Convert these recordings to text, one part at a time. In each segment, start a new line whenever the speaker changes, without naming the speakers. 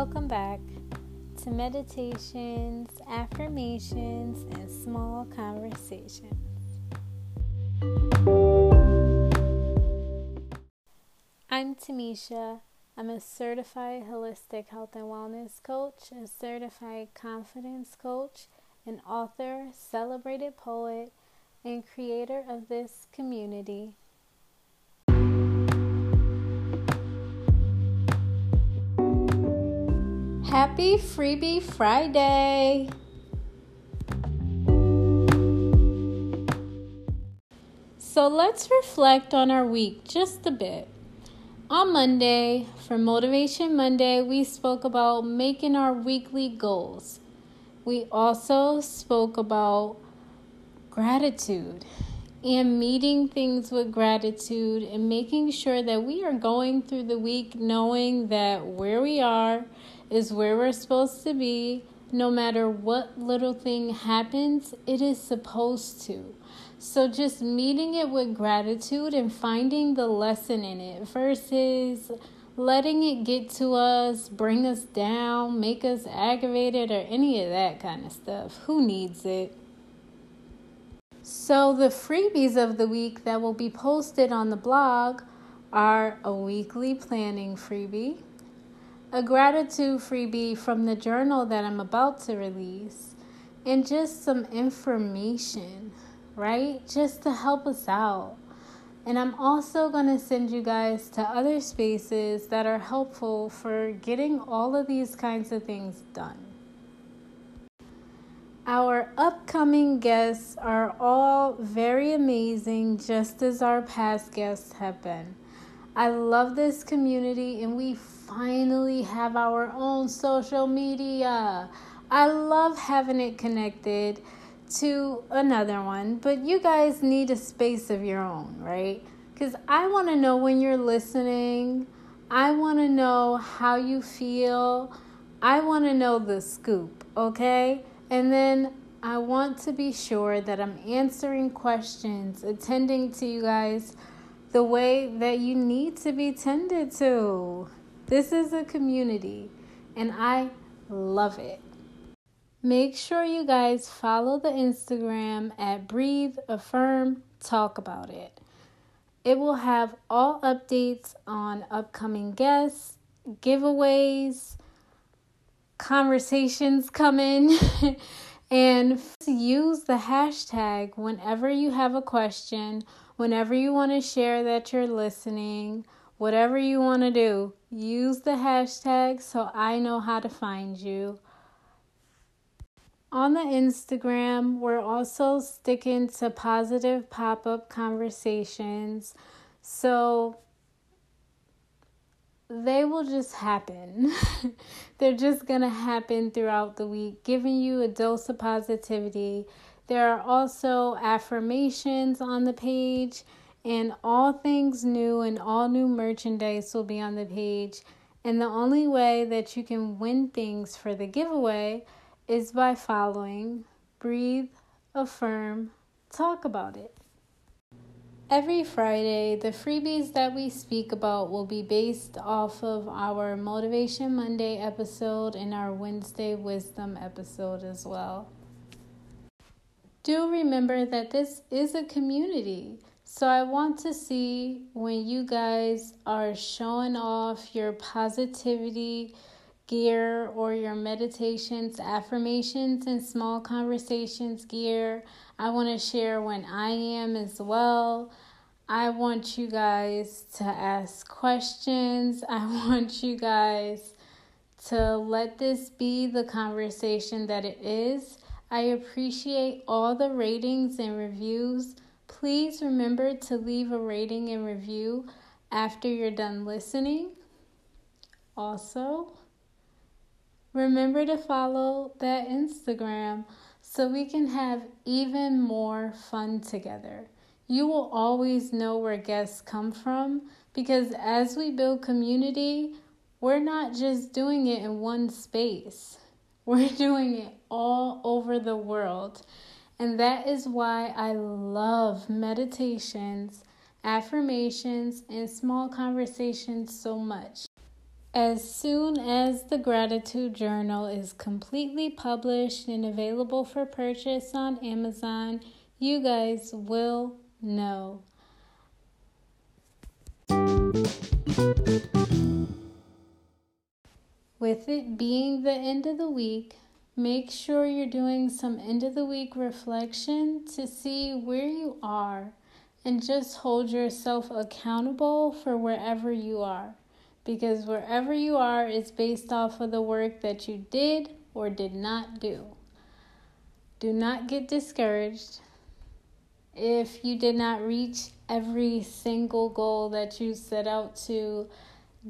Welcome back to Meditations, Affirmations, and Small Conversations. I'm Tamisha. I'm a certified holistic health and wellness coach, a certified confidence coach, an author, celebrated poet, and creator of this community. Happy Freebie Friday! So let's reflect on our week just a bit. On Monday, for Motivation Monday, we spoke about making our weekly goals. We also spoke about gratitude and meeting things with gratitude and making sure that we are going through the week knowing that where we are is where we're supposed to be. No matter what little thing happens, it is supposed to. So, just meeting it with gratitude and finding the lesson in it versus letting it get to us, bring us down, make us aggravated, or any of that kind of stuff. Who needs it? So, the freebies of the week that will be posted on the blog are a weekly planning freebie, a gratitude freebie from the journal that I'm about to release, and just some information, right? Just to help us out. And I'm also going to send you guys to other spaces that are helpful for getting all of these kinds of things done. Our upcoming guests are all very amazing, just as our past guests have been. I love this community, and we finally have our own social media. I love having it connected to another one, but you guys need a space of your own, right? Because I want to know when you're listening. I want to know how you feel. I want to know the scoop, okay? And then I want to be sure that I'm answering questions, attending to you guys the way that you need to be tended to. This is a community, and I love it. Make sure you guys follow the Instagram at Breathe, Affirm, Talk About It. It will have all updates on upcoming guests, giveaways, conversations coming, and use the hashtag whenever you have a question, whenever you want to share that you're listening Whatever you want to do, use the hashtag so I know how to find you. On the Instagram, we're also sticking to positive pop up conversations. So they will just happen. They're just going to happen throughout the week, giving you a dose of positivity. There are also affirmations on the page and all things new and all new merchandise will be on the page. And the only way that you can win things for the giveaway is by following Breathe, Affirm, Talk About It. Every Friday, the freebies that we speak about will be based off of our Motivation Monday episode and our Wednesday Wisdom episode as well. Do remember that this is a community. So I want to see when you guys are showing off your positivity gear or your meditations, affirmations, and small conversations gear. I want to share when I am as well. I want you guys to ask questions. I want you guys to let this be the conversation that it is. I appreciate all the ratings and reviews Please remember to leave a rating and review after you're done listening. Also, remember to follow that Instagram so we can have even more fun together. You will always know where guests come from because as we build community, we're not just doing it in one space, we're doing it all over the world. And that is why I love meditations, affirmations, and small conversations so much. As soon as the gratitude journal is completely published and available for purchase on Amazon, you guys will know. With it being the end of the week, make sure you're doing some end of the week reflection to see where you are and just hold yourself accountable for wherever you are. Because wherever you are is based off of the work that you did or did not do. Do not get discouraged. If you did not reach every single goal that you set out to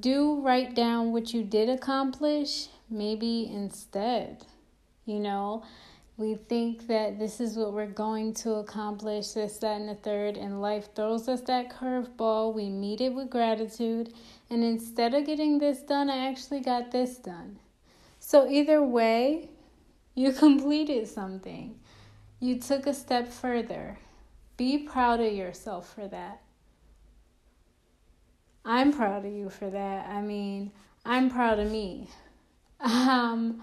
do, write down what you did accomplish, maybe instead. You know, we think that this is what we're going to accomplish, this, that, and the third, and life throws us that curveball. We meet it with gratitude, and instead of getting this done, I actually got this done. So, either way, you completed something, you took a step further. Be proud of yourself for that. I'm proud of you for that. I mean, I'm proud of me. Um,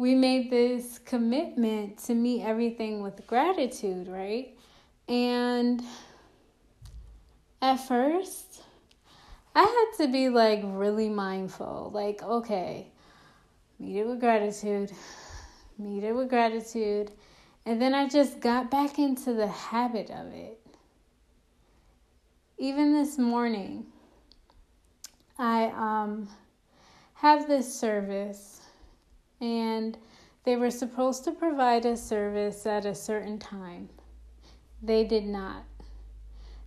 we made this commitment to meet everything with gratitude, right? And at first, I had to be like really mindful. Like, okay, meet it with gratitude, meet it with gratitude. And then I just got back into the habit of it. Even this morning, I um, have this service and they were supposed to provide a service at a certain time. They did not.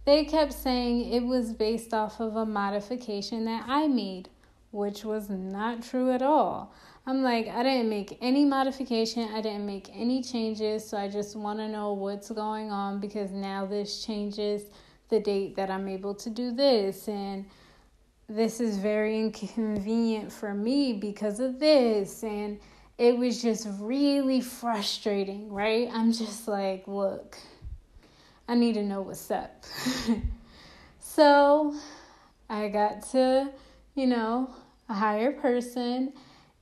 They kept saying it was based off of a modification that I made, which was not true at all. I'm like, I didn't make any modification, I didn't make any changes, so I just want to know what's going on because now this changes the date that I'm able to do this and this is very inconvenient for me because of this and it was just really frustrating right? I'm just like look i need to know what's up. So i got to you know a higher person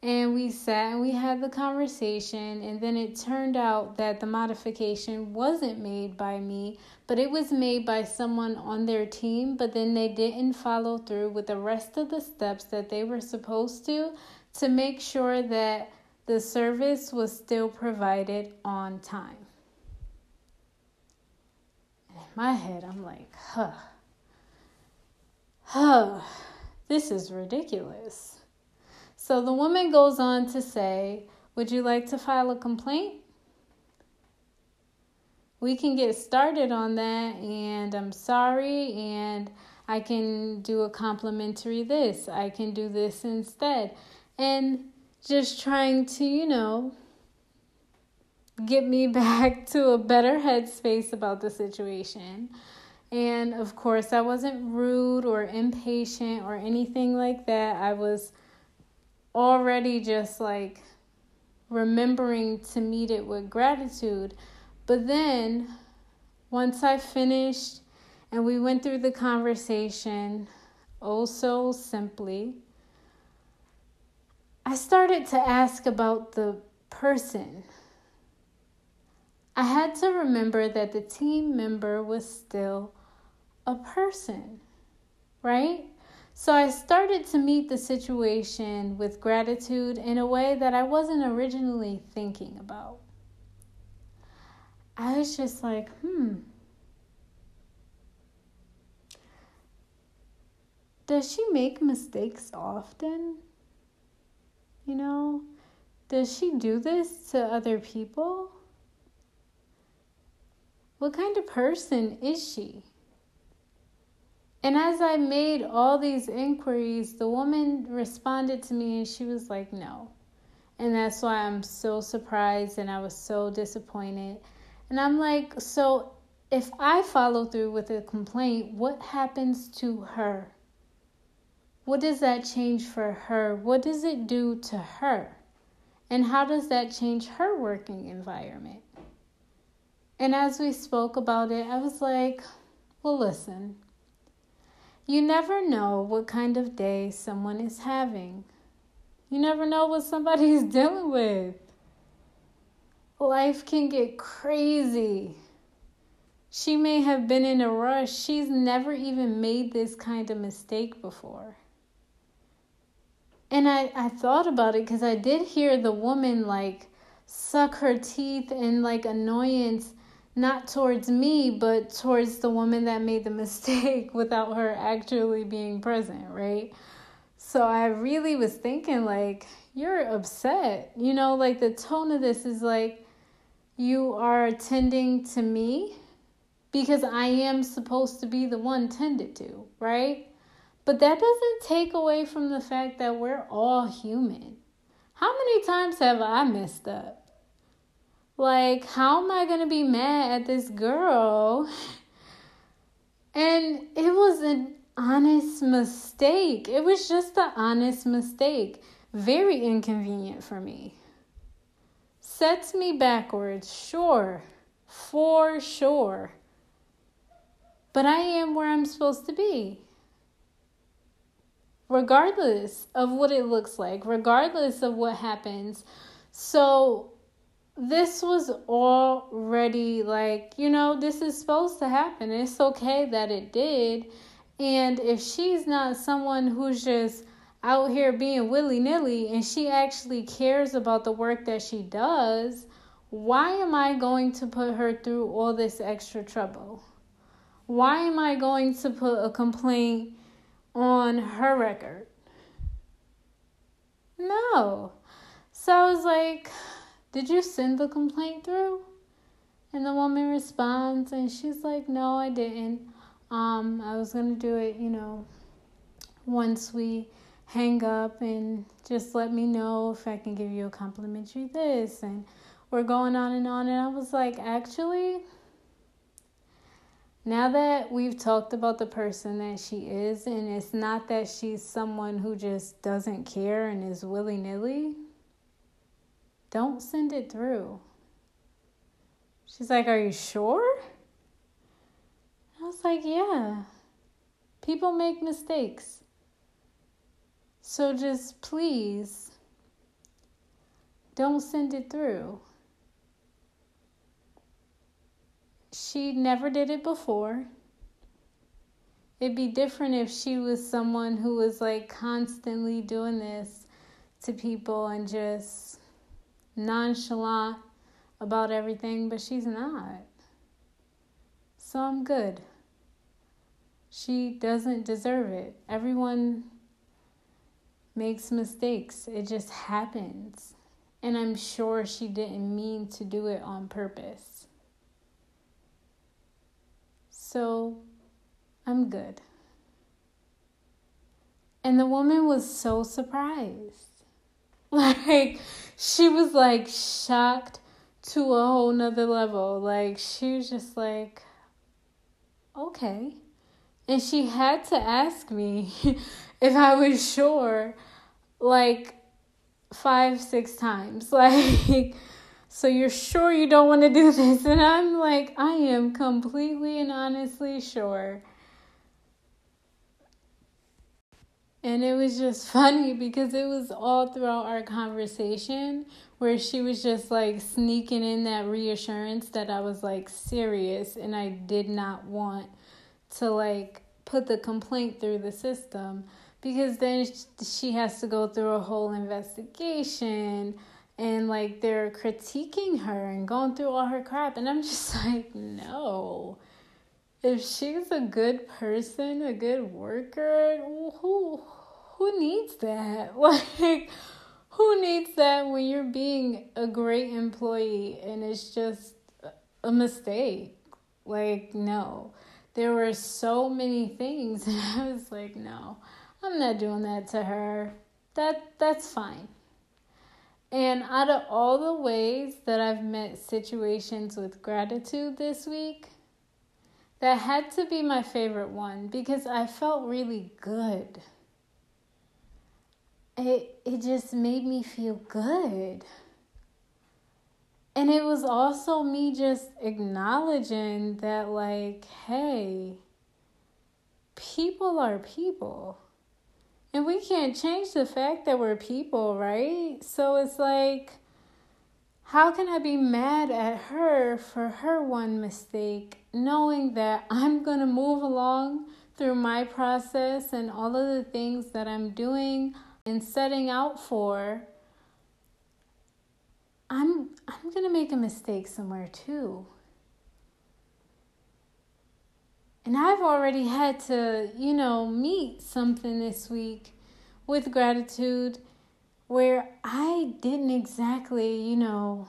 and we sat and we had the conversation and then it turned out that the modification wasn't made by me but it was made by someone on their team but then they didn't follow through with the rest of the steps that they were supposed to to make sure that the service was still provided on time. And in my head i'm like huh huh this is ridiculous so the woman goes on to say, Would you like to file a complaint? We can get started on that, and I'm sorry, and I can do a complimentary this, I can do this instead. And just trying to, you know, get me back to a better headspace about the situation. And of course, I wasn't rude or impatient or anything like that. I was already just like remembering to meet it with gratitude. But then once I finished and we went through the conversation oh so simply, I started to ask about the person. I had to remember that the team member was still a person, right? So I started to meet the situation with gratitude in a way that I wasn't originally thinking about. I was just like, hmm. Does she make mistakes often? You know, does she do this to other people? What kind of person is she? And as I made all these inquiries, the woman responded to me and she was like, no. And that's why I'm so surprised and I was so disappointed. And I'm like, so if I follow through with a complaint, what happens to her? What does that change for her? What does it do to her? And how does that change her working environment? And as we spoke about it, I was like, well, listen. You never know what kind of day someone is having. You never know what somebody's dealing with. Life can get crazy. She may have been in a rush. She's never even made this kind of mistake before. And I, I thought about it because I did hear the woman like suck her teeth in like annoyance, not towards me, but towards the woman that made the mistake without her actually being present, right? So I really was thinking, like, you're upset. You know, like the tone of this is like, you are attending to me because I am supposed to be the one tended to, right? But that doesn't take away from the fact that we're all human. How many times have I messed up? Like, how am I going to be mad at this girl? And it was an honest mistake. It was just an honest mistake. Very inconvenient for me. Sets me backwards, sure. For sure. But I am where I'm supposed to be. Regardless of what it looks like, regardless of what happens. So, this was already like, you know, this is supposed to happen. It's okay that it did. And if she's not someone who's just out here being willy nilly and she actually cares about the work that she does, why am I going to put her through all this extra trouble? Why am I going to put a complaint on her record? No. So I was like, Did you send the complaint through? And the woman responds and she's like, No, I didn't. Um, I was gonna do it, you know, once we hang up and just let me know if I can give you a complimentary this and we're going on and on and I was like, actually now that we've talked about the person that she is, and it's not that she's someone who just doesn't care and is willy nilly, don't send it through. She's like, Are you sure? I was like, Yeah. People make mistakes. So just please don't send it through. she never did it before. It'd be different if she was someone who was like constantly doing this to people and just nonchalant about everything, but she's not. So I'm good. She doesn't deserve it. Everyone makes mistakes, it just happens. And I'm sure she didn't mean to do it on purpose. So I'm good. And the woman was so surprised. Like, she was like shocked to a whole nother level. Like, she was just like, okay. And she had to ask me if I was sure, like, five, six times. Like, so you're sure you don't want to do this? And I'm like, I am completely and honestly sure. And it was just funny because it was all throughout our conversation where she was just like sneaking in that reassurance that I was like serious and I did not want to like put the complaint through the system because then she has to go through a whole investigation and like they're critiquing her and going through all her crap. And i'm just like no if she's a good person a good worker who who needs that? Like who needs that when you're being a great employee and it's just a mistake? Like no. There were so many things and i was like no i'm not doing that to her. That that's fine. And out of all the ways that I've met situations with gratitude this week, that had to be my favorite one because I felt really good. It it just made me feel good. And it was also me just acknowledging that like, hey, people are people. And we can't change the fact that we're people, right? So it's like, how can I be mad at her for her one mistake, knowing that I'm going to move along through my process and all of the things that I'm doing and setting out for? I'm I'm going to make a mistake somewhere too. And I've already had to, you know, meet something this week with gratitude where I didn't exactly, you know,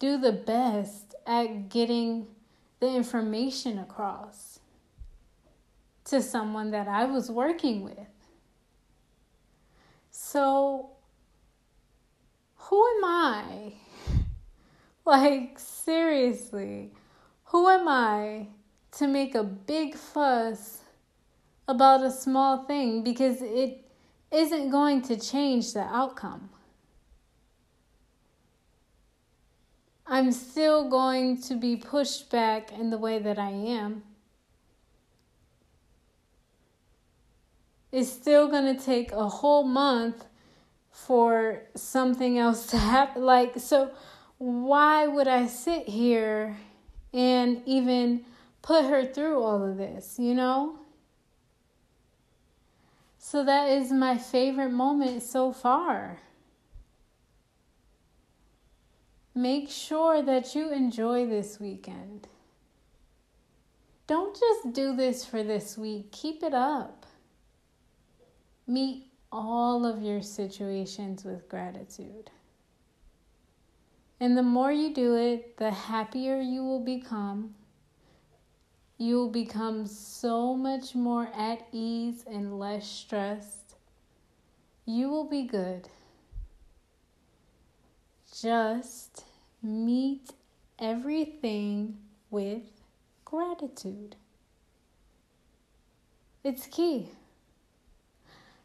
do the best at getting the information across to someone that I was working with. So, who am I? Like, seriously, who am I to make a big fuss about a small thing because it isn't going to change the outcome. I'm still going to be pushed back in the way that I am. It's still going to take a whole month for something else to happen. Like, so why would I sit here and even put her through all of this, you know? So that is my favorite moment so far. Make sure that you enjoy this weekend. Don't just do this for this week, keep it up. Meet all of your situations with gratitude. And the more you do it, the happier you will become you will become so much more at ease and less stressed. You will be good. Just meet everything with gratitude. It's key.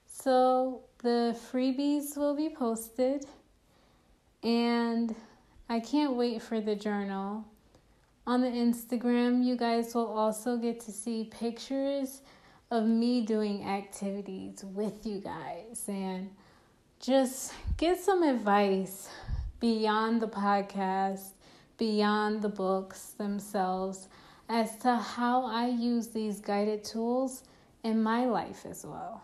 So the freebies will be posted, and I can't wait for the journal on the Instagram, you guys will also get to see pictures of me doing activities with you guys and just get some advice beyond the podcast, beyond the books themselves, as to how I use these guided tools in my life as well.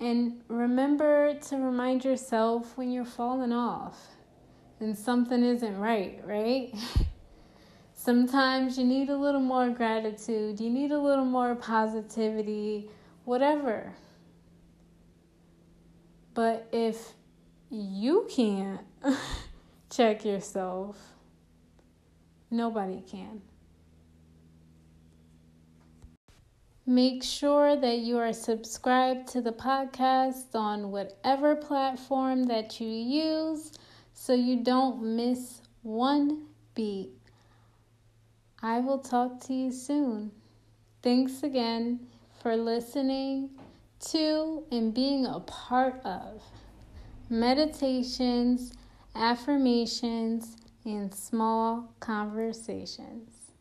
And remember to remind yourself when you're falling off and something isn't right, right? Sometimes you need a little more gratitude, you need a little more positivity, whatever. But if you can't check yourself, nobody can. Make sure that you are subscribed to the podcast on whatever platform that you use so you don't miss one beat I will talk to you soon. Thanks again for listening to and being a part of meditations, affirmations, and small conversations.